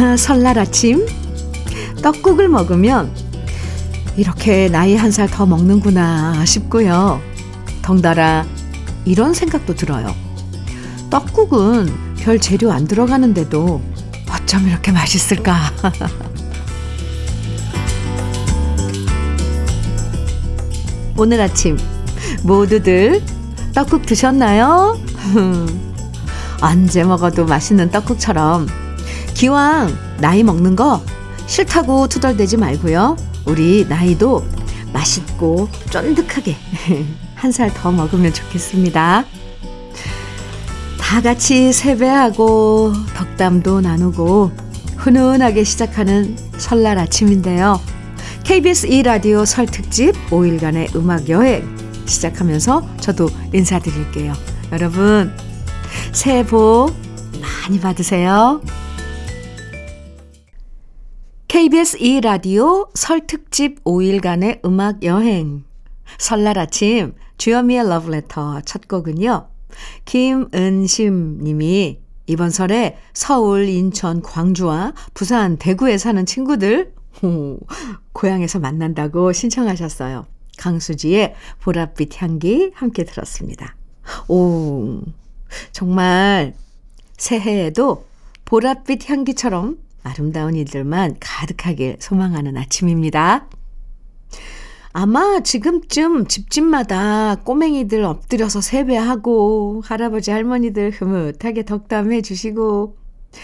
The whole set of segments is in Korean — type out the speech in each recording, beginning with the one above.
집집마다 설날 아침 떡국을 먹으면 이렇게 나이 한 살 더 먹는구나 싶고요. 덩달아 이런 생각도 들어요. 떡국은 별 재료 안 들어가는데도 어쩜 이렇게 맛있을까? 오늘 아침 모두들 떡국 드셨나요? 언제 먹어도 맛있는 떡국처럼 기왕 나이 먹는 거 싫다고 투덜대지 말고요. 우리 나이도 맛있고 쫀득하게 한 살 더 먹으면 좋겠습니다. 다 같이 세배하고 덕담도 나누고 훈훈하게 시작하는 설날 아침인데요. KBS 2라디오 설 특집 5일간의 음악 여행 시작하면서 저도 인사드릴게요. 여러분, 새해 복 많이 받으세요. KBS 2 라디오 설 특집 5일간의 음악 여행. 설날 아침 주현미의 러브레터 첫 곡은요. 김은심 님이 이번 설에 서울, 인천, 광주와 부산, 대구에 사는 친구들 오, 고향에서 만난다고 신청하셨어요. 강수지의 보랏빛 향기 함께 들었습니다. 오, 정말 새해에도 보랏빛 향기처럼 아름다운 일들만 가득하길 소망하는 아침입니다. 아마 지금쯤 집집마다 꼬맹이들 엎드려서 세배하고 할아버지 할머니들 흐뭇하게 덕담해 주시고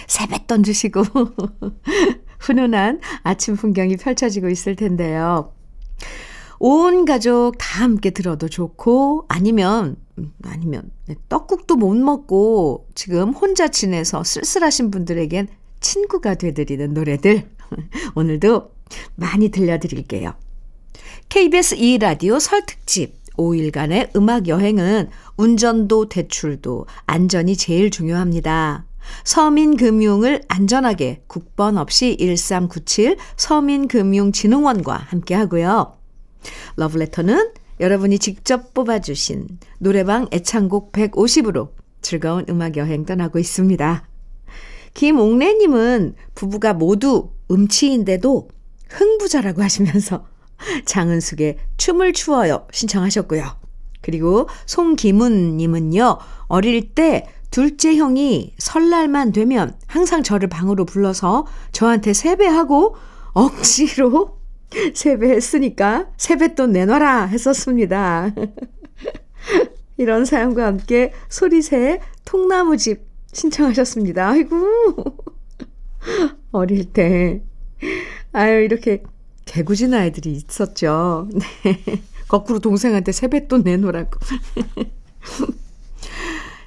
세뱃돈 주시고 훈훈한 아침 풍경이 펼쳐지고 있을 텐데요. 온 가족 다 함께 들어도 좋고 아니면 아니면 떡국도 못 먹고 지금 혼자 지내서 쓸쓸하신 분들에겐 친구가 되드리는 노래들 오늘도 많이 들려드릴게요. KBS 2라디오 설 특집 5일간의 음악 여행은 운전도 대출도 안전이 제일 중요합니다. 서민금융을 안전하게 국번 없이 1397 서민금융진흥원과 함께 하고요. 러브레터는 여러분이 직접 뽑아주신 노래방 애창곡 150으로 즐거운 음악 여행 떠나고 있습니다. 김옥래님은 부부가 모두 음치인데도 흥부자라고 하시면서 장은숙의 춤을 추어요 신청하셨고요. 그리고 송기문님은요, 어릴 때 둘째 형이 설날만 되면 항상 저를 방으로 불러서 저한테 세배하고 억지로 세배했으니까 세뱃돈 내놔라 했었습니다. 이런 사연과 함께 소리새 통나무집 신청하셨습니다. 아이고, 어릴 때. 아유, 이렇게 개구진 아이들이 있었죠. 네. 거꾸로 동생한테 세뱃돈 내놓으라고.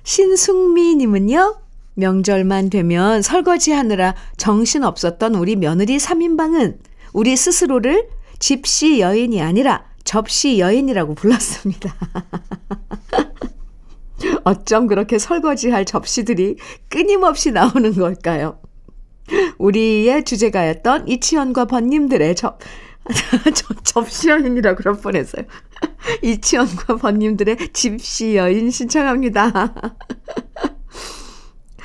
신숙미님은요, 명절만 되면 설거지 하느라 정신 없었던 우리 며느리 3인방은 우리 스스로를 집시 여인이 아니라 접시 여인이라고 불렀습니다. 어쩜 그렇게 설거지할 접시들이 끊임없이 나오는 걸까요? 우리의 주제가였던 이치현과 번님들의 접, 저, 접시 여인이라 그럴 뻔했어요. 이치현과 번님들의 집시 여인 신청합니다.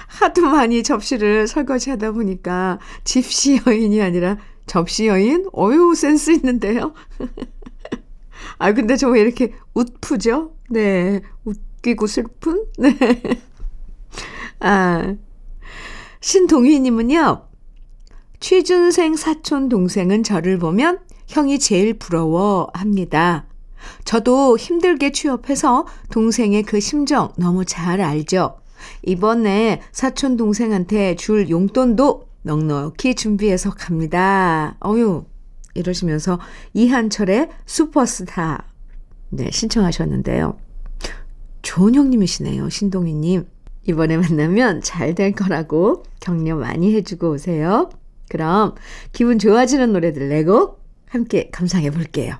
하도 많이 접시를 설거지 하다 보니까 집시 여인이 아니라 접시 여인? 어유 센스 있는데요. 아, 근데 저 왜 이렇게 웃프죠? 네. 웃 기고 슬픈? 네. 아. 신동희님은요, 취준생 사촌 동생은 저를 보면 형이 제일 부러워 합니다. 저도 힘들게 취업해서 동생의 그 심정 너무 잘 알죠. 이번에 사촌 동생한테 줄 용돈도 넉넉히 준비해서 갑니다. 어유 이러시면서 이한철의 슈퍼스타 네 신청하셨는데요. 좋은 형님이시네요. 신동희님. 이번에 만나면 잘 될 거라고 격려 많이 해주고 오세요. 그럼 기분 좋아지는 노래들 네곡 함께 감상해 볼게요.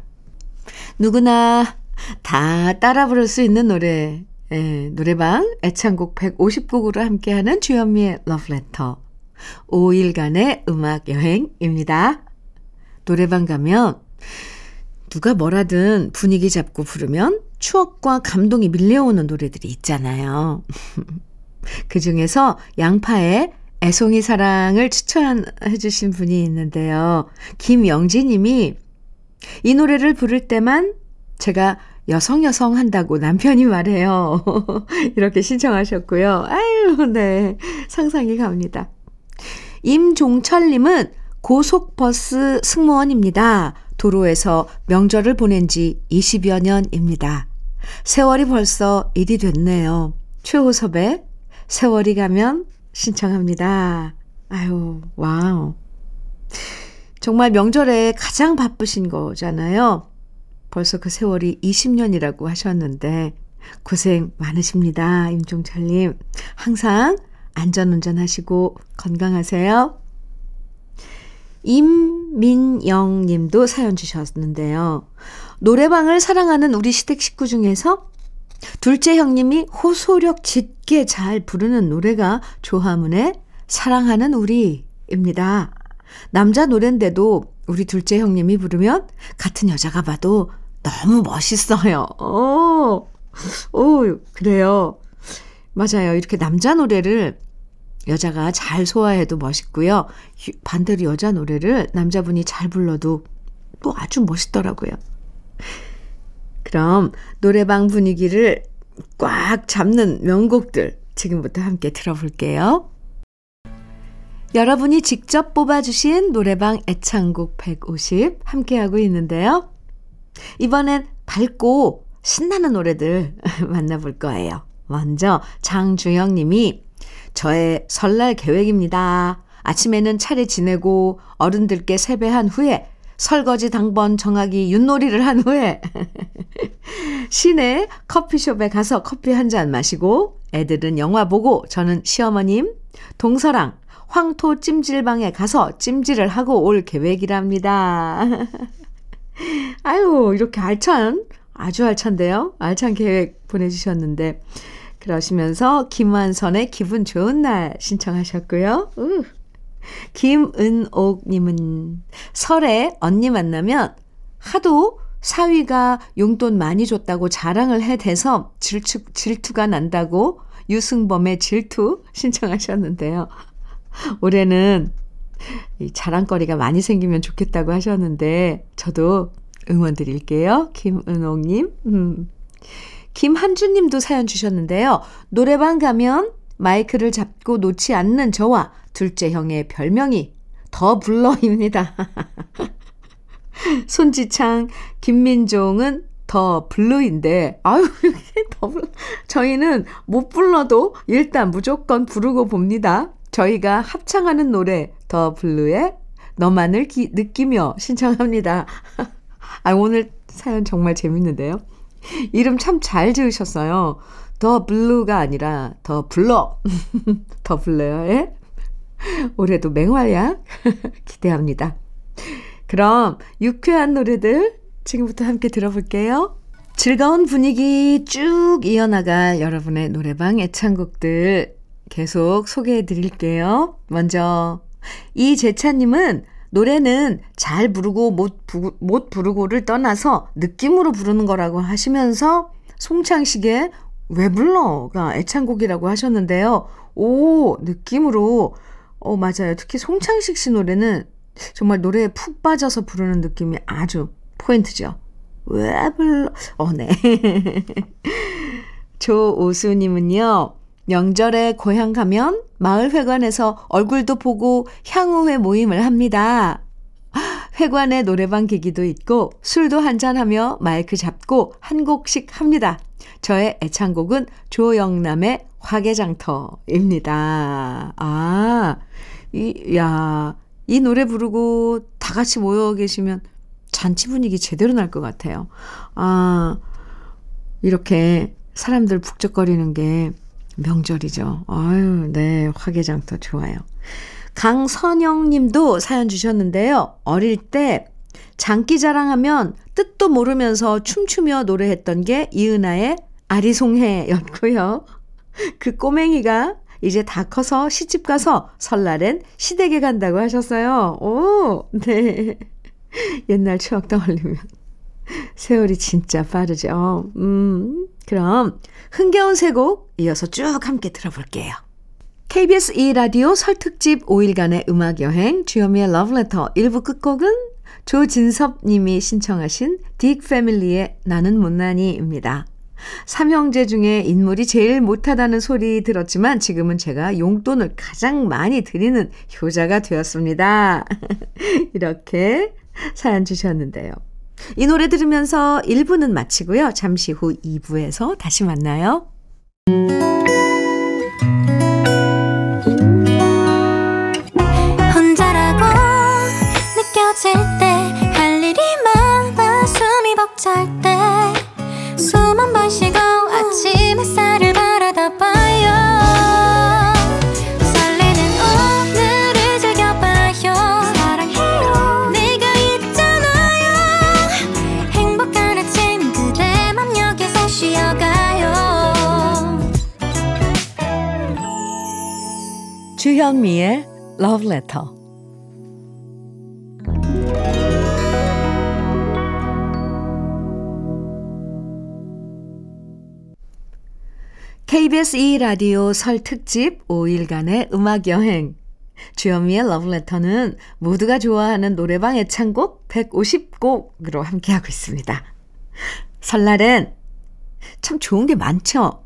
누구나 다 따라 부를 수 있는 노래, 예, 노래방 애창곡 150곡으로 함께하는 주현미의 러브레터. 5일간의 음악 여행입니다. 노래방 가면 누가 뭐라든 분위기 잡고 부르면 추억과 감동이 밀려오는 노래들이 있잖아요. 그 중에서 양파의 애송이 사랑을 추천해 주신 분이 있는데요. 김영지 님이 이 노래를 부를 때만 제가 여성 여성 한다고 남편이 말해요. 이렇게 신청하셨고요. 아유, 네. 상상이 갑니다. 임종철 님은 고속버스 승무원입니다. 도로에서 명절을 보낸 지 20여 년입니다. 세월이 벌써 이리 됐네요. 최호섭의 세월이 가면 신청합니다. 아유, 와우. 정말 명절에 가장 바쁘신 거잖아요. 벌써 그 세월이 20년이라고 하셨는데, 고생 많으십니다. 임종철님. 항상 안전운전 하시고 건강하세요. 임민영 님도 사연 주셨는데요. 노래방을 사랑하는 우리 시댁 식구 중에서 둘째 형님이 호소력 짙게 잘 부르는 노래가 조화문의 사랑하는 우리입니다. 남자 노래인데도 우리 둘째 형님이 부르면 같은 여자가 봐도 너무 멋있어요. 오, 오, 그래요. 맞아요. 이렇게 남자 노래를 여자가 잘 소화해도 멋있고요. 반대로 여자 노래를 남자분이 잘 불러도 또 아주 멋있더라고요. 그럼 노래방 분위기를 꽉 잡는 명곡들 지금부터 함께 들어볼게요. 여러분이 직접 뽑아주신 노래방 애창곡 150 함께하고 있는데요. 이번엔 밝고 신나는 노래들 만나볼 거예요. 먼저 장주영 님이 저의 설날 계획입니다. 아침에는 차례 지내고 어른들께 세배한 후에 설거지 당번 정하기 윷놀이를 한 후에 시내 커피숍에 가서 커피 한 잔 마시고 애들은 영화 보고 저는 시어머님 동서랑 황토 찜질방에 가서 찜질을 하고 올 계획이랍니다. 아유, 이렇게 알찬, 아주 알찬데요? 알찬 계획 보내주셨는데, 그러시면서 김완선의 기분 좋은 날 신청하셨고요. 우. 김은옥님은 설에 언니 만나면 하도 사위가 용돈 많이 줬다고 자랑을 해대서 질투, 질투가 난다고 유승범의 질투 신청하셨는데요. 올해는 자랑거리가 많이 생기면 좋겠다고 하셨는데 저도 응원 드릴게요. 김은옥님. 음. 김한주님도 사연 주셨는데요. 노래방 가면 마이크를 잡고 놓지 않는 저와 둘째 형의 별명이 더 블러입니다. 손지창, 김민종은 더 블루인데, 아유, 더 블루. 저희는 못 불러도 일단 무조건 부르고 봅니다. 저희가 합창하는 노래, 더 블루의 너만을 기, 느끼며 신청합니다. 아, 오늘 사연 정말 재밌는데요. 이름 참 잘 지으셨어요. 더 블루가 아니라 더 블러. 더 블러요. 예? 올해도 맹활약 기대합니다. 그럼 유쾌한 노래들 지금부터 함께 들어볼게요. 즐거운 분위기 쭉 이어나갈 여러분의 노래방 애창곡들 계속 소개해 드릴게요. 먼저 이재찬님은 노래는 잘 부르고 못, 부, 못 부르고를 떠나서 느낌으로 부르는 거라고 하시면서 송창식의 왜 불러가 애창곡이라고 하셨는데요. 오, 느낌으로. 어, 맞아요. 특히 송창식 씨 노래는 정말 노래에 푹 빠져서 부르는 느낌이 아주 포인트죠. 왜 불러? 어, 네. 조오수님은요, 명절에 고향 가면 마을회관에서 얼굴도 보고 향후회 모임을 합니다. 회관에 노래방 기기도 있고 술도 한잔하며 마이크 잡고 한 곡씩 합니다. 저의 애창곡은 조영남의 화개장터입니다. 아, 이, 야, 이 노래 부르고 다 같이 모여 계시면 잔치 분위기 제대로 날 것 같아요. 아, 이렇게 사람들 북적거리는 게 명절이죠. 아유, 네, 화개장터 좋아요. 강선영 님도 사연 주셨는데요. 어릴 때 장기 자랑하면 뜻도 모르면서 춤추며 노래했던 게 이은아의 아리송해였고요. 그 꼬맹이가 이제 다 커서 시집 가서 설날엔 시댁에 간다고 하셨어요. 오, 네. 옛날 추억 떠올리면 세월이 진짜 빠르죠. 음, 그럼 흥겨운 세 곡 이어서 쭉 함께 들어볼게요. KBS 2라디오 설특집 5일간의 음악여행 주현미의 러브레터 1부 끝곡은 조진섭 님이 신청하신 딕 패밀리의 나는 못난이입니다. 삼형제 중에 인물이 제일 못하다는 소리 들었지만 지금은 제가 용돈을 가장 많이 드리는 효자가 되었습니다. 이렇게 사연 주셨는데요. 이 노래 들으면서 1부는 마치고요. 잠시 후 2부에서 다시 만나요. 혼자라고 느껴질 주현미의 Love Letter. KBS 2 라디오 설 특집 5일간의 음악 여행. 주현미의 Letter는 모두가 좋아하는 노래방 애창곡 150곡으로 함께하고 있습니다. 설날엔 참 좋은 게 많죠.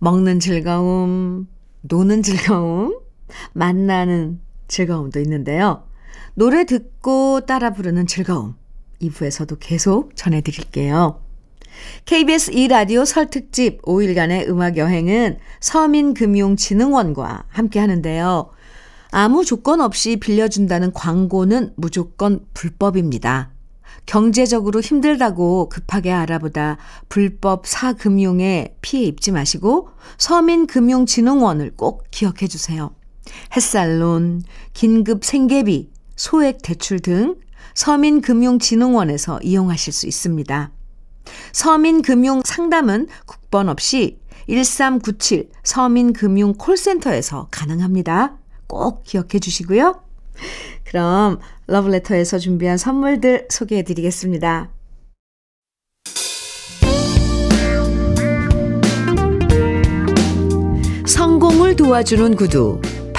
먹는 즐거움, 노는 즐거움, 만나는 즐거움도 있는데요. 노래 듣고 따라 부르는 즐거움. 2부에서도 계속 전해드릴게요. KBS 2라디오 설 특집 5일간의 음악 여행은 서민금융진흥원과 함께 하는데요. 아무 조건 없이 빌려준다는 광고는 무조건 불법입니다. 경제적으로 힘들다고 급하게 알아보다 불법 사금융에 피해 입지 마시고 서민금융진흥원을 꼭 기억해 주세요. 햇살론, 긴급 생계비, 소액 대출 등 서민금융진흥원에서 이용하실 수 있습니다. 서민금융 상담은 국번 없이 1397 서민금융 콜센터에서 가능합니다. 꼭 기억해 주시고요. 그럼 러브레터에서 준비한 선물들 소개해 드리겠습니다. 성공을 도와주는 구두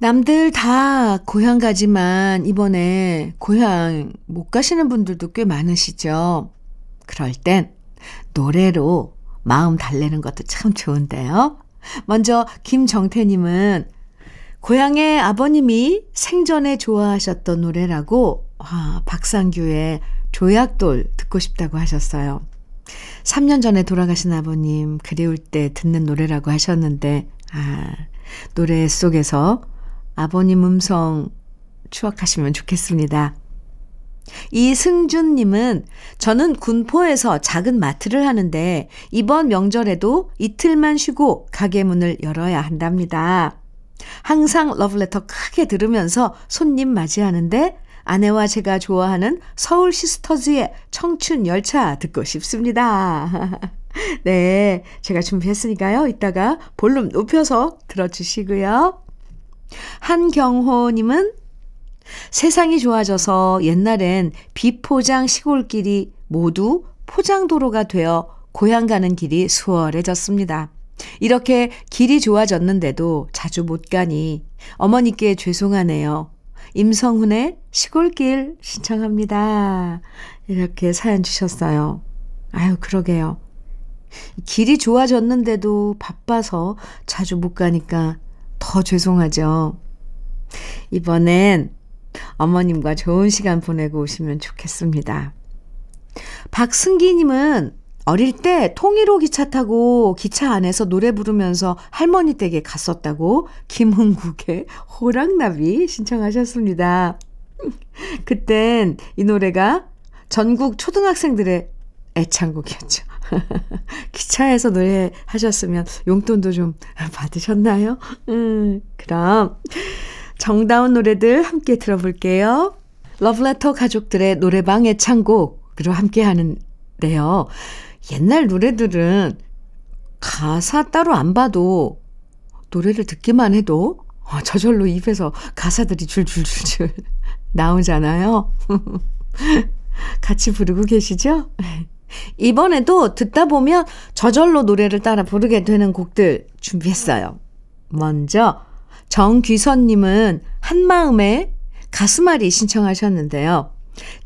남들 다 고향 가지만 이번에 고향 못 가시는 분들도 꽤 많으시죠? 그럴 땐 노래로 마음 달래는 것도 참 좋은데요. 먼저 김정태님은 고향의 아버님이 생전에 좋아하셨던 노래라고 아, 박상규의 조약돌 듣고 싶다고 하셨어요. 3년 전에 돌아가신 아버님 그리울 때 듣는 노래라고 하셨는데 아, 노래 속에서 아버님 음성 추억하시면 좋겠습니다. 이승준님은 저는 군포에서 작은 마트를 하는데 이번 명절에도 이틀만 쉬고 가게 문을 열어야 한답니다. 항상 러브레터 크게 들으면서 손님 맞이하는데 아내와 제가 좋아하는 서울 시스터즈의 청춘 열차 듣고 싶습니다. 네, 제가 준비했으니까요. 이따가 볼륨 높여서 들어주시고요. 한경호님은 세상이 좋아져서 옛날엔 비포장 시골길이 모두 포장도로가 되어 고향 가는 길이 수월해졌습니다. 이렇게 길이 좋아졌는데도 자주 못 가니 어머니께 죄송하네요. 임성훈의 시골길 신청합니다. 이렇게 사연 주셨어요. 아유, 그러게요. 길이 좋아졌는데도 바빠서 자주 못 가니까 더 죄송하죠. 이번엔 어머님과 좋은 시간 보내고 오시면 좋겠습니다. 박승기님은 어릴 때 통일호 기차 타고 기차 안에서 노래 부르면서 할머니 댁에 갔었다고 김흥국의 호랑나비 신청하셨습니다. 그땐 이 노래가 전국 초등학생들의 애창곡이었죠. 기차에서 노래하셨으면 용돈도 좀 받으셨나요? 음, 그럼 정다운 노래들 함께 들어볼게요. 러브레터 가족들의 노래방 애창곡으로 함께 하는데요. 옛날 노래들은 가사 따로 안 봐도 노래를 듣기만 해도 어, 저절로 입에서 가사들이 줄줄줄줄 나오잖아요. 같이 부르고 계시죠? 이번에도 듣다 보면 저절로 노래를 따라 부르게 되는 곡들 준비했어요. 먼저 정귀선님은 한마음에 가슴앓이 신청하셨는데요.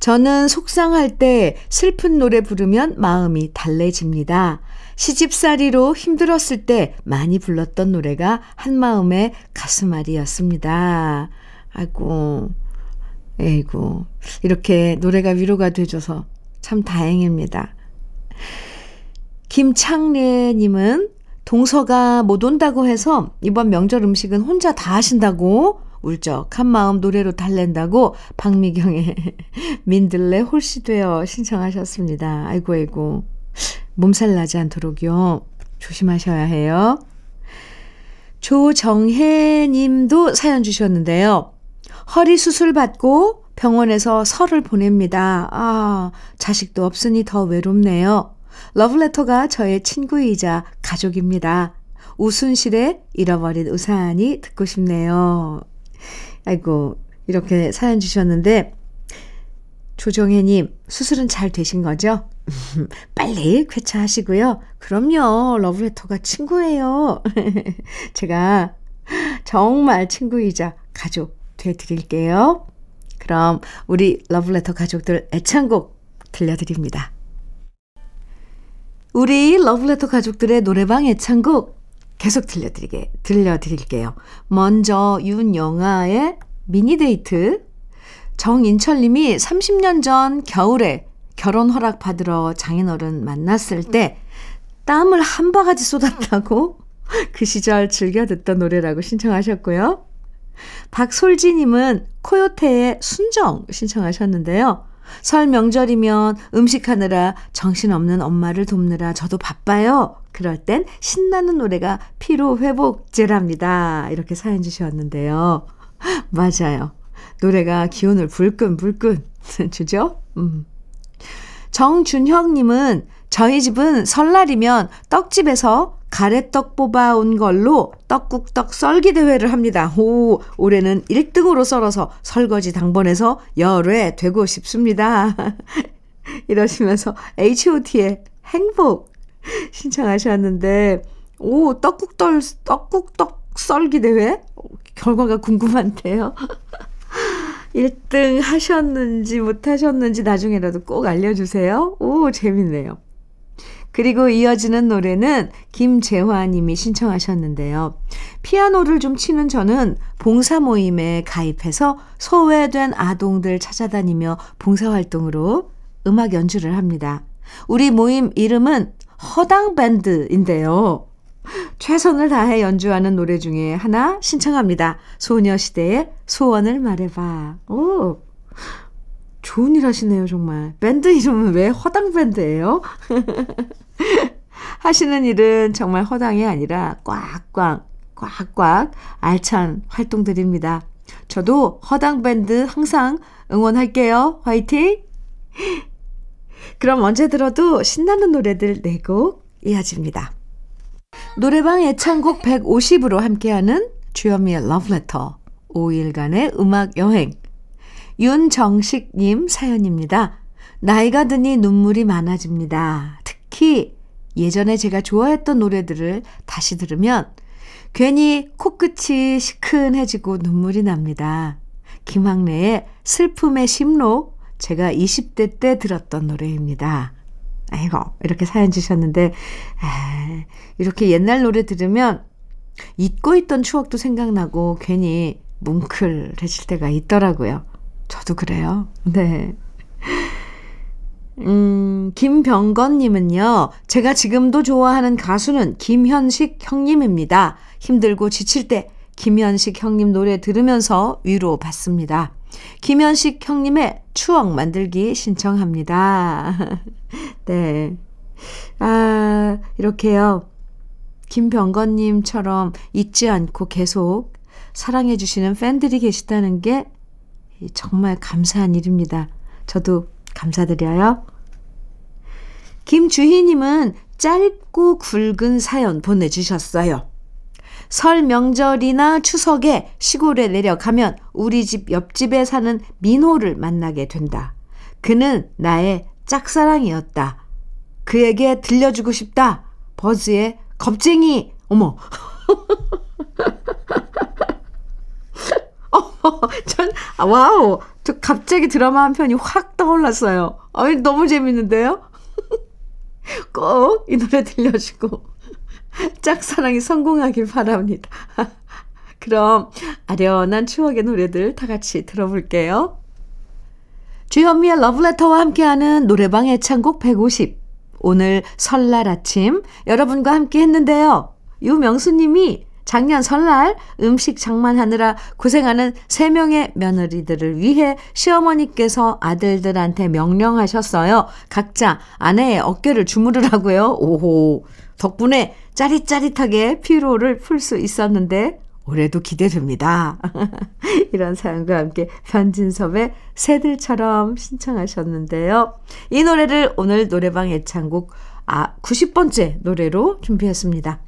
저는 속상할 때 슬픈 노래 부르면 마음이 달래집니다. 시집살이로 힘들었을 때 많이 불렀던 노래가 한마음의 가슴앓이였습니다. 아이고, 에이고, 이렇게 노래가 위로가 돼줘서 참 다행입니다. 김창래님은 동서가 못 온다고 해서 이번 명절 음식은 혼자 다 하신다고 울적한 마음 노래로 달랜다고 박미경의 민들레 홀씨 되어 신청하셨습니다. 아이고 아이고 몸살 나지 않도록요. 조심하셔야 해요. 조정혜 님도 사연 주셨는데요. 허리 수술 받고 병원에서 설을 보냅니다. 아, 자식도 없으니 더 외롭네요. 러브레터가 저의 친구이자 가족입니다. 우순실의 잃어버린 우산이 듣고 싶네요. 아이고, 이렇게 사연 주셨는데, 조정혜님, 수술은 잘 되신 거죠? 빨리 쾌차하시고요. 그럼요, 러브레터가 친구예요. 제가 정말 친구이자 가족 되드릴게요. 그럼 우리 러브레터 가족들 애창곡 들려드립니다. 우리 러브레터 가족들의 노래방 애창곡 계속 들려드리게, 들려드릴게요. 먼저 윤영아의 미니데이트. 정인철님이 30년 전 겨울에 결혼 허락 받으러 장인어른 만났을 때 땀을 한 바가지 쏟았다고 그 시절 즐겨 듣던 노래라고 신청하셨고요. 박솔지님은 코요태의 순정 신청하셨는데요. 설 명절이면 음식하느라 정신없는 엄마를 돕느라 저도 바빠요. 그럴 땐 신나는 노래가 피로 회복제랍니다. 이렇게 사연 주셨는데요. 맞아요. 노래가 기운을 불끈불끈 주죠? 음. 정준형님은 저희 집은 설날이면 떡집에서 가래떡 뽑아온 걸로 떡국떡 썰기 대회를 합니다. 오, 올해는 1등으로 썰어서 설거지 당번에서 열애 되고 싶습니다. 이러시면서 H.O.T의 행복 신청하셨는데, 오, 떡국떡, 떡국떡 썰기 대회? 결과가 궁금한데요. 1등 하셨는지 못하셨는지 나중에라도 꼭 알려주세요. 오, 재밌네요. 그리고 이어지는 노래는 김재화 님이 신청하셨는데요. 피아노를 좀 치는 저는 봉사 모임에 가입해서 소외된 아동들 찾아다니며 봉사활동으로 음악 연주를 합니다. 우리 모임 이름은 허당밴드인데요. 최선을 다해 연주하는 노래 중에 하나 신청합니다. 소녀시대의 소원을 말해봐. 오! 좋은 일 하시네요, 정말. 밴드 이름은 왜 허당밴드예요? 하시는 일은 정말 허당이 아니라 꽉꽉, 꽉꽉 알찬 활동들입니다. 저도 허당밴드 항상 응원할게요. 화이팅! 그럼 언제 들어도 신나는 노래들 네곡 이어집니다. 노래방 애창곡 150으로 함께하는 주현미의 러브레터 5일간의 음악 여행 윤정식님 사연입니다. 나이가 드니 눈물이 많아집니다. 특히 예전에 제가 좋아했던 노래들을 다시 들으면 괜히 코끝이 시큰해지고 눈물이 납니다. 김학래의 슬픔의 심로 제가 20대 때 들었던 노래입니다. 아이고 이렇게 사연 주셨는데 아, 이렇게 옛날 노래 들으면 잊고 있던 추억도 생각나고 괜히 뭉클해질 때가 있더라고요. 저도 그래요. 네. 음, 김병건님은요, 제가 지금도 좋아하는 가수는 김현식 형님입니다. 힘들고 지칠 때 김현식 형님 노래 들으면서 위로 받습니다. 김현식 형님의 추억 만들기 신청합니다. 네. 아, 이렇게요. 김병건님처럼 잊지 않고 계속 사랑해주시는 팬들이 계시다는 게 정말 감사한 일입니다. 저도 감사드려요. 김주희님은 짧고 굵은 사연 보내주셨어요. 설 명절이나 추석에 시골에 내려가면 우리 집 옆집에 사는 민호를 만나게 된다. 그는 나의 짝사랑이었다. 그에게 들려주고 싶다. 버즈의 겁쟁이. 어머. 어, 전, 아, 와우. 저 갑자기 드라마 한 편이 확 떠올랐어요. 아, 너무 재밌는데요? 꼭 이 노래 들려주고 짝사랑이 성공하길 바랍니다. 그럼 아련한 추억의 노래들 다 같이 들어볼게요. 주현미의 러브레터와 함께하는 노래방 애창곡 150. 오늘 설날 아침 여러분과 함께 했는데요. 유명수님이 작년 설날 음식 장만하느라 고생하는 3명의 며느리들을 위해 시어머니께서 아들들한테 명령하셨어요. 각자 아내의 어깨를 주무르라고요. 오호. 덕분에 짜릿짜릿하게 피로를 풀 수 있었는데 올해도 기대됩니다. 이런 사연과 함께 변진섭의 새들처럼 신청하셨는데요. 이 노래를 오늘 노래방 애창곡 아 90번째 노래로 준비했습니다.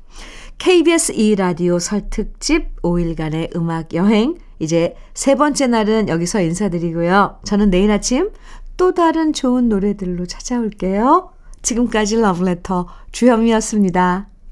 KBS 2라디오 설특집 5일간의 음악 여행. 이제 세 번째 날은 여기서 인사드리고요. 저는 내일 아침 또 다른 좋은 노래들로 찾아올게요. 지금까지 러브레터 주현미였습니다.